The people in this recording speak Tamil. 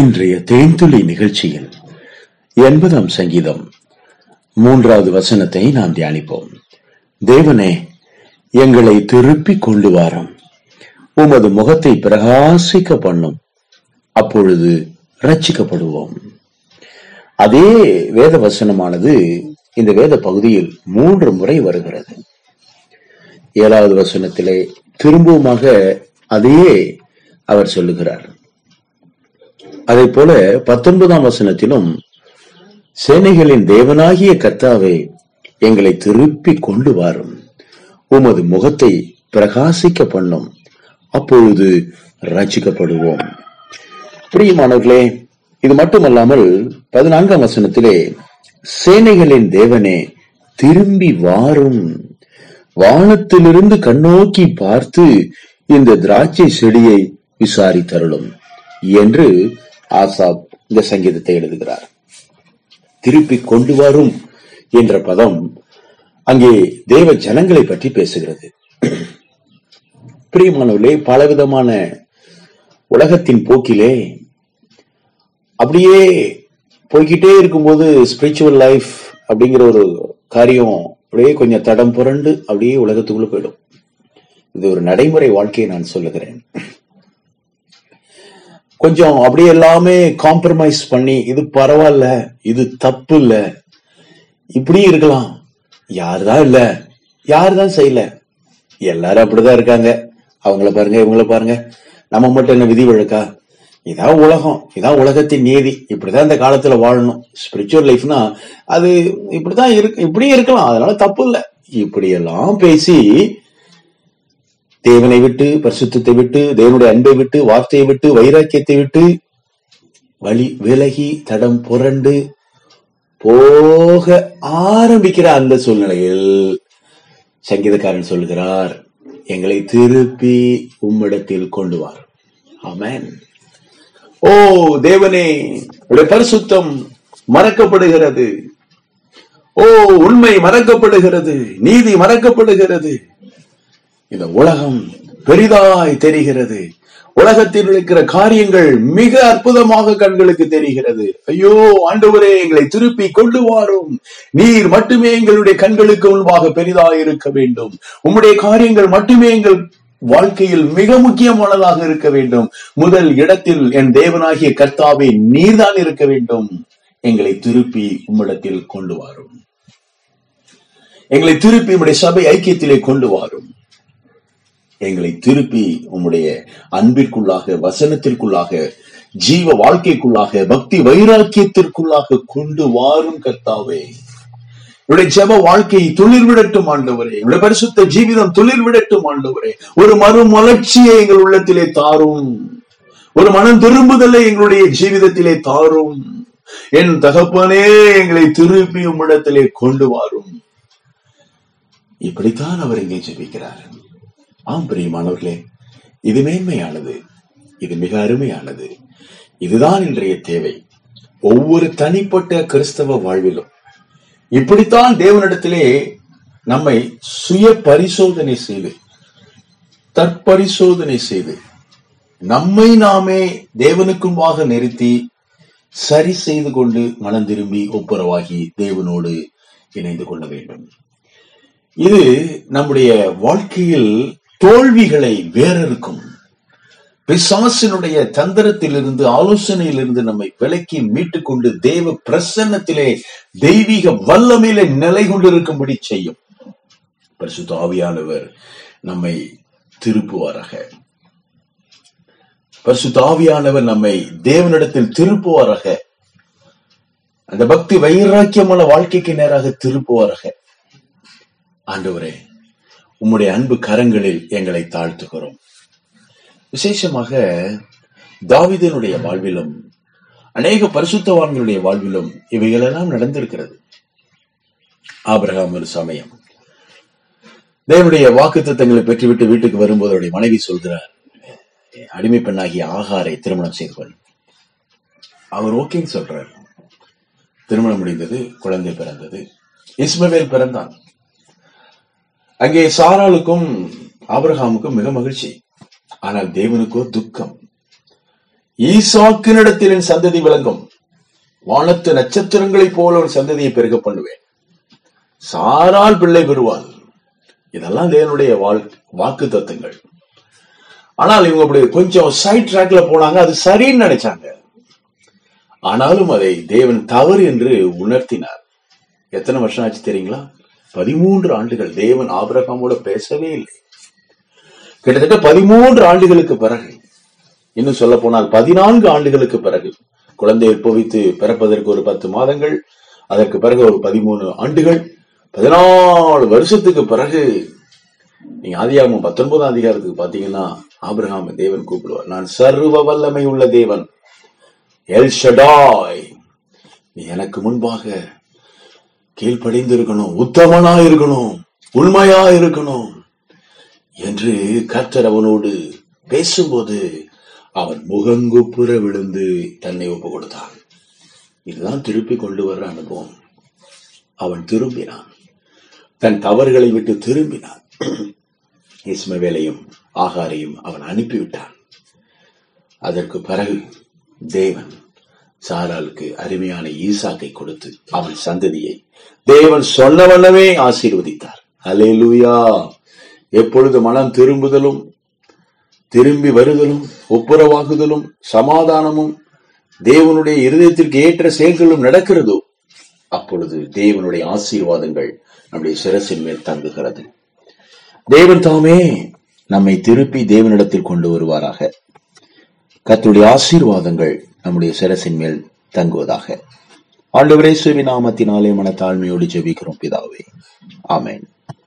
இன்றைய தேன்துளி நிகழ்ச்சியில் எண்பதாம் சங்கீதம் மூன்றாவது வசனத்தை நாம் தியானிப்போம். தேவனே எங்களை திருப்பி கொண்டு வாரம். உமது முகத்தை பிரகாசிக்க பண்ணும். அப்பொழுது ரட்சிக்கப்படுவோம் அதே வேத வசனமானது இந்த வேத பகுதியில் மூன்று முறை வருகிறது. ஏழாவது வசனத்திலே திரும்பவுமாக அதையே அவர் சொல்லுகிறார். அதை போல பத்தொன்பதாம் வசனத்திலும் சேனைகளின் தேவனாகிய கர்த்தாவே எங்களை திருப்பி கொண்டு வாரும் உமது முகத்தை பிரகாசிக்க பண்ணும். அப்பொழுது ரசிக்கப்படுவோம் பிரியமானவர்களே இது மட்டுமல்லாமல் பதினான்காம் வசனத்திலே சேனைகளின் தேவனே திரும்பி வாரும். வானத்திலிருந்து கண்ணோக்கி பார்த்து இந்த திராட்சை செடியை விசாரித்தருளும். என்று ஆசாப் இந்த சங்கீதத்தை எழுதுகிறார். திருப்பி கொண்டு வரும் என்ற பதம் அங்கே தேவ ஜனங்களை பற்றி பேசுகிறது. பிரியமானவர்களே பலவிதமான உலகத்தின் போக்கிலே அப்படியே போய்கிட்டே இருக்கும்போது ஸ்பிரிச்சுவல் லைஃப் அப்படிங்கிற ஒரு காரியம் அப்படியே கொஞ்சம் தடம் புரண்டு அப்படியே உலகத்துக்குள்ள போயிடும். இது ஒரு நடைமுறை வாழ்க்கையை நான் சொல்லுகிறேன். கொஞ்சம் அப்படியே எல்லாமே காம்ப்ரமைஸ் பண்ணி இது பரவாயில்ல இது தப்பு இல்ல. இப்படியும் இருக்கலாம். யாருதான் இல்ல. யாருதான் செய்யல. எல்லாரும் அப்படிதான் இருக்காங்க. அவங்கள பாருங்க இவங்கள பாருங்க. நம்ம மட்டும் என்ன விதி வழக்கா? இதான் உலகம். இதான் உலகத்தின் நீதி. இப்படிதான் இந்த காலத்துல வாழணும். ஸ்பிரிச்சுவல் லைஃப்னா அது இப்படிதான் இருக்கு இப்படியும் இருக்கலாம். அதனால தப்பு இல்லை. இப்படியெல்லாம் பேசி தேவனை விட்டு பரிசுத்தத்தை விட்டு தேவனுடைய அன்பை விட்டு வார்த்தையை விட்டு வைராக்கியத்தை விட்டு வழி விலகி தடம் புரண்டு போக ஆரம்பிக்கிற அந்த சூழ்நிலையில் சங்கீதக்காரன் சொல்கிறார் எங்களை திருப்பி உம்மிடத்தில் கொண்டு வார். ஆமேன். ஓ தேவனே உடைய பரிசுத்தம் மறக்கப்படுகிறது. ஓ உண்மை மறக்கப்படுகிறது நீதி மறக்கப்படுகிறது. இந்த உலகம் பெரிதாய் தெரிகிறது. உலகத்தில் இருக்கிற காரியங்கள் மிக அற்புதமாக கண்களுக்கு தெரிகிறது. ஐயோ ஆண்டவரே எங்களை திருப்பி கொண்டு வாரும் நீர் மட்டுமே எங்களுடைய கண்களுக்கு முன்பாக பெரிதாய் இருக்க வேண்டும். உம்முடைய காரியங்கள் மட்டுமே எங்கள் வாழ்க்கையில் மிக முக்கியமானதாக இருக்க வேண்டும். முதல் இடத்தில் என் தேவனாகிய கர்த்தாவே நீர்தான் இருக்க வேண்டும். எங்களை திருப்பி உம்மிடத்தில் கொண்டு வாரும். எங்களை திருப்பி உம்முடைய சபை ஐக்கியத்திலே கொண்டு வாரும். எங்களை திருப்பி உம்முடைய அன்பிற்குள்ளாக வசனத்திற்குள்ளாக ஜீவ வாழ்க்கைக்குள்ளாக பக்தி வைராக்கியத்திற்குள்ளாக கொண்டு வாரும் கர்த்தாவே. இவருடைய ஜெப வாழ்க்கை துளிர் விடட்டும் ஆண்டவரே. இவருடைய பரிசுத்த ஜீவிதம் துளிர் விடட்டும் ஆண்டவரே. ஒரு மறுமலர்ச்சியை எங்கள் உள்ளத்திலே தாரும். ஒரு மனம் திரும்புதலை எங்களுடைய ஜீவிதத்திலே தாரும். என் தகப்பனே எங்களை திருப்பி உம்மிடத்திலே கொண்டு வாரும். இப்படித்தான் அவர் இங்கே ஜெபிக்கிறார். ஆம் பிரியமானவர்களே இது மேன்மையானது இது மிக அருமையானது. இதுதான் இன்றைய தேவை. ஒவ்வொரு தனிப்பட்ட கிறிஸ்தவ வாழ்விலும். இப்படித்தான் தேவனிடத்திலே நம்மை சுய பரிசோதனை செய்து தற்பரிசோதனை செய்து நம்மை நாமே தேவனுக்குமாக நிறுத்தி சரி செய்து கொண்டு மனம் திரும்பி ஒப்புரவாகி தேவனோடு இணைந்து கொள்ள வேண்டும். இது நம்முடைய வாழ்க்கையில் தோல்விகளை வேறறுக்கும். பிசாசினுடைய தந்திரத்திலிருந்து ஆலோசனையிலிருந்து நம்மை விலக்கி மீட்டுக் கொண்டு தேவ பிரசன்னத்திலே தெய்வீக வல்லமையிலே நிலை கொண்டிருக்கும்படி செய்யும். பரிசுத்த ஆவியானவர் நம்மை திருப்புவாராக. பரிசுத்த ஆவியானவர் நம்மை தேவனிடத்தில் திருப்புவாராக. அந்த பக்தி வைராக்கியமான வாழ்க்கைக்கு நேராக திருப்புவாராக. ஆண்டவரே உம்முடைய அன்பு கரங்களில் எங்களை தாழ்த்துகிறோம். விசேஷமாக தாவிதனுடைய வாழ்விலும் அநேக பரிசுத்தவான்களுடைய வாழ்விலும் இவைகளெல்லாம் நடந்திருக்கிறது. ஆபிரகாம் ஒரு சமயம். தேவனுடைய வாக்கு தத்தங்களை பெற்றுவிட்டு வீட்டுக்கு வரும்போது அவருடைய மனைவி சொல்கிறார் அடிமை பெண்ணாகிய ஆகாரை திருமணம் செய்து கொள். அவர் ஓகேன்னு சொல்றார். திருமணம் முடிந்தது குழந்தை பிறந்தது. இஸ்மவேல் பிறந்தான். அங்கே சாராளுக்கும் ஆபிரகாமுக்கும் மிக மகிழ்ச்சி. ஆனால் தேவனுக்கோ துக்கம். ஈசாக்கினிடத்தில் என் சந்ததி விளங்கும். வானத்து நட்சத்திரங்களைப் போல ஒரு சந்ததியை பெருக பண்ணுவேன். சாரால் பிள்ளை பெறுவாள். இதெல்லாம் தேவனுடைய வாக்கு தத்துவங்கள். ஆனால் இவங்க அப்படி கொஞ்சம் சைட் ட்ராக்ல போனாங்க அது சரின்னு நினைச்சாங்க. ஆனாலும் அதை தேவன் தவறு என்று உணர்த்தினார். எத்தனை வருஷம் ஆச்சு தெரியுங்களா? பதிமூன்று ஆண்டுகள் தேவன் ஆபிரகாமோட பேசவே இல்லை. கிட்டத்தட்ட பதிமூன்று ஆண்டுகளுக்கு பிறகு இன்னும் சொல்ல போனால் பதினான்கு ஆண்டுகளுக்கு பிறகு குழந்தை உற்பவித்து பிறப்பதற்கு ஒரு பத்து மாதங்கள் அதற்கு பிறகு ஒரு பதிமூணு ஆண்டுகள் பதினாலு வருஷத்துக்கு பிறகு நீங்க ஆதியாகமம் பத்தொன்பதாம் அதிகாரத்துக்கு பாத்தீங்கன்னா ஆபிரகாம தேவன் கூப்பிடுவார். நான் சர்வ வல்லமை உள்ள தேவன் எல் ஷடாய் நீ எனக்கு முன்பாக கீழ்ப்படிந்து இருக்கணும் உத்தமனா இருக்கணும் உண்மையா இருக்கணும் என்று கர்த்தர் அவனோடு பேசும்போது அவன் முகங்குப்புற விழுந்து தன்னை ஒப்பு கொடுத்தான் இதுதான் திருப்பி கொண்டு வர்ற அனுபவம். அவன் திரும்பினான். தன் தவறுகளை விட்டு திரும்பினான். இஸ்மவேலையும் ஆகாரையும் அவன் அனுப்பிவிட்டான். அதற்கு பிறகு தேவன் சாராளுக்கு அருமையான ஈசாக்கை கொடுத்து அவன் சந்ததியை தேவன் சொன்ன வண்ணமே ஆசீர்வதித்தார். அலேலுயா எப்பொழுது மனம் திரும்புதலும் திரும்பி வருதலும் ஒப்புரவாகுதலும் சமாதானமும் தேவனுடைய இருதயத்திற்கு ஏற்ற செயல்களும் நடக்கிறதோ அப்பொழுது தேவனுடைய ஆசீர்வாதங்கள் நம்முடைய சிரசின் மேல் தங்குகிறது. தேவன் தாமே நம்மை திருப்பி தேவனிடத்தில் கொண்டு வருவாராக. கத்துடைய ஆசீர்வாதங்கள் நம்முடைய சிரசின் மேல் தங்குவதாக. ஆண்டவரே சுவி நாமத்தினாலே மன தாழ்மையோடு ஜெபிக்கிறோம் பிதாவே. ஆமேன்.